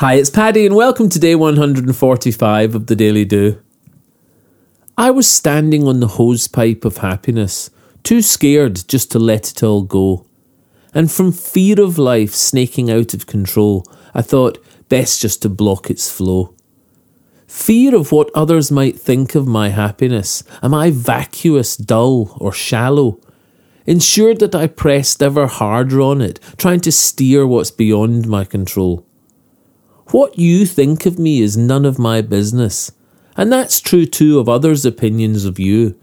Hi, it's Paddy, and welcome to day 145 of the Daily Do. I was standing on the hosepipe of happiness, too scared just to let it all go. And from fear of life snaking out of control, I thought best just to block its flow. Fear of what others might think of my happiness. Am I vacuous, dull, or shallow? Ensured that I pressed ever harder on it, trying to steer what's beyond my control. What you think of me is none of my business. And that's true too of others' opinions of you.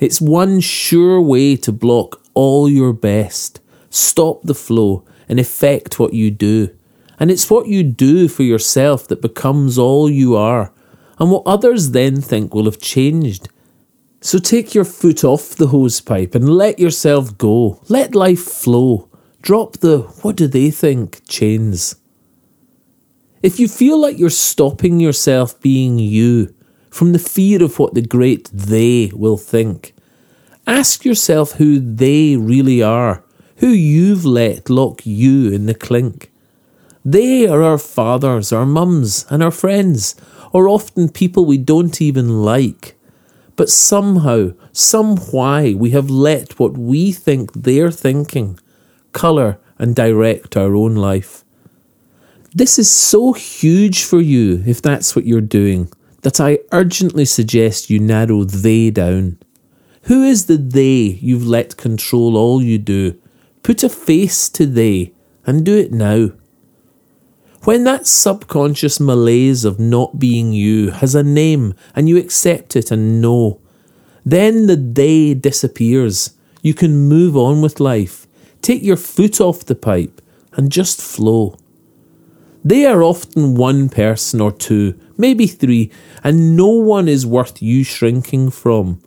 It's one sure way to block all your best, stop the flow, and effect what you do. And it's what you do for yourself that becomes all you are, and what others then think will have changed. So take your foot off the hosepipe and let yourself go. Let life flow. Drop the what do they think chains. If you feel like you're stopping yourself being you from the fear of what the great they will think, ask yourself who they really are, who you've let lock you in the clink. They are our fathers, our mums, and our friends, or often people we don't even like. But somehow, some why, we have let what we think they're thinking colour and direct our own life. This is so huge for you if that's what you're doing that I urgently suggest you narrow they down. Who is the they you've let control all you do? Put a face to they and do it now. When that subconscious malaise of not being you has a name and you accept it and know, then the they disappears. You can move on with life. Take your foot off the pipe and just flow. They are often one person or two, maybe three, and no one is worth you shrinking from.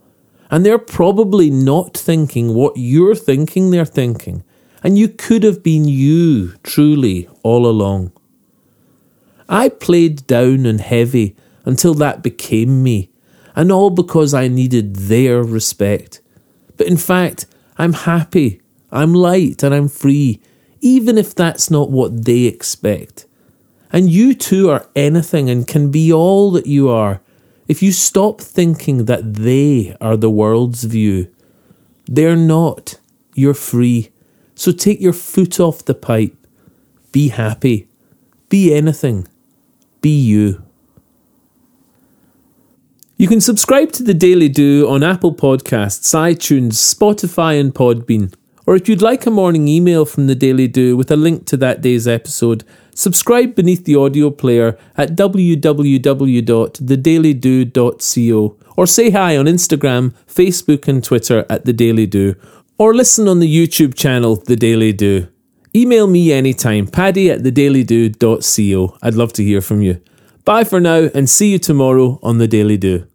And they're probably not thinking what you're thinking they're thinking. And you could have been you, truly, all along. I played down and heavy until that became me, and all because I needed their respect. But in fact, I'm happy, I'm light, and I'm free, even if that's not what they expect. And you too are anything and can be all that you are if you stop thinking that they are the world's view. They're not. You're free. So take your foot off the pipe. Be happy. Be anything. Be you. You can subscribe to the Daily Do on Apple Podcasts, iTunes, Spotify, and Podbean. Or if you'd like a morning email from the Daily Do with a link to that day's episode, subscribe beneath the audio player at www.thedailydo.co or say hi on Instagram, Facebook, and Twitter at The Daily Do, or listen on the YouTube channel The Daily Do. Email me anytime, paddy at thedailydo.co. I'd love to hear from you. Bye for now and see you tomorrow on The Daily Do.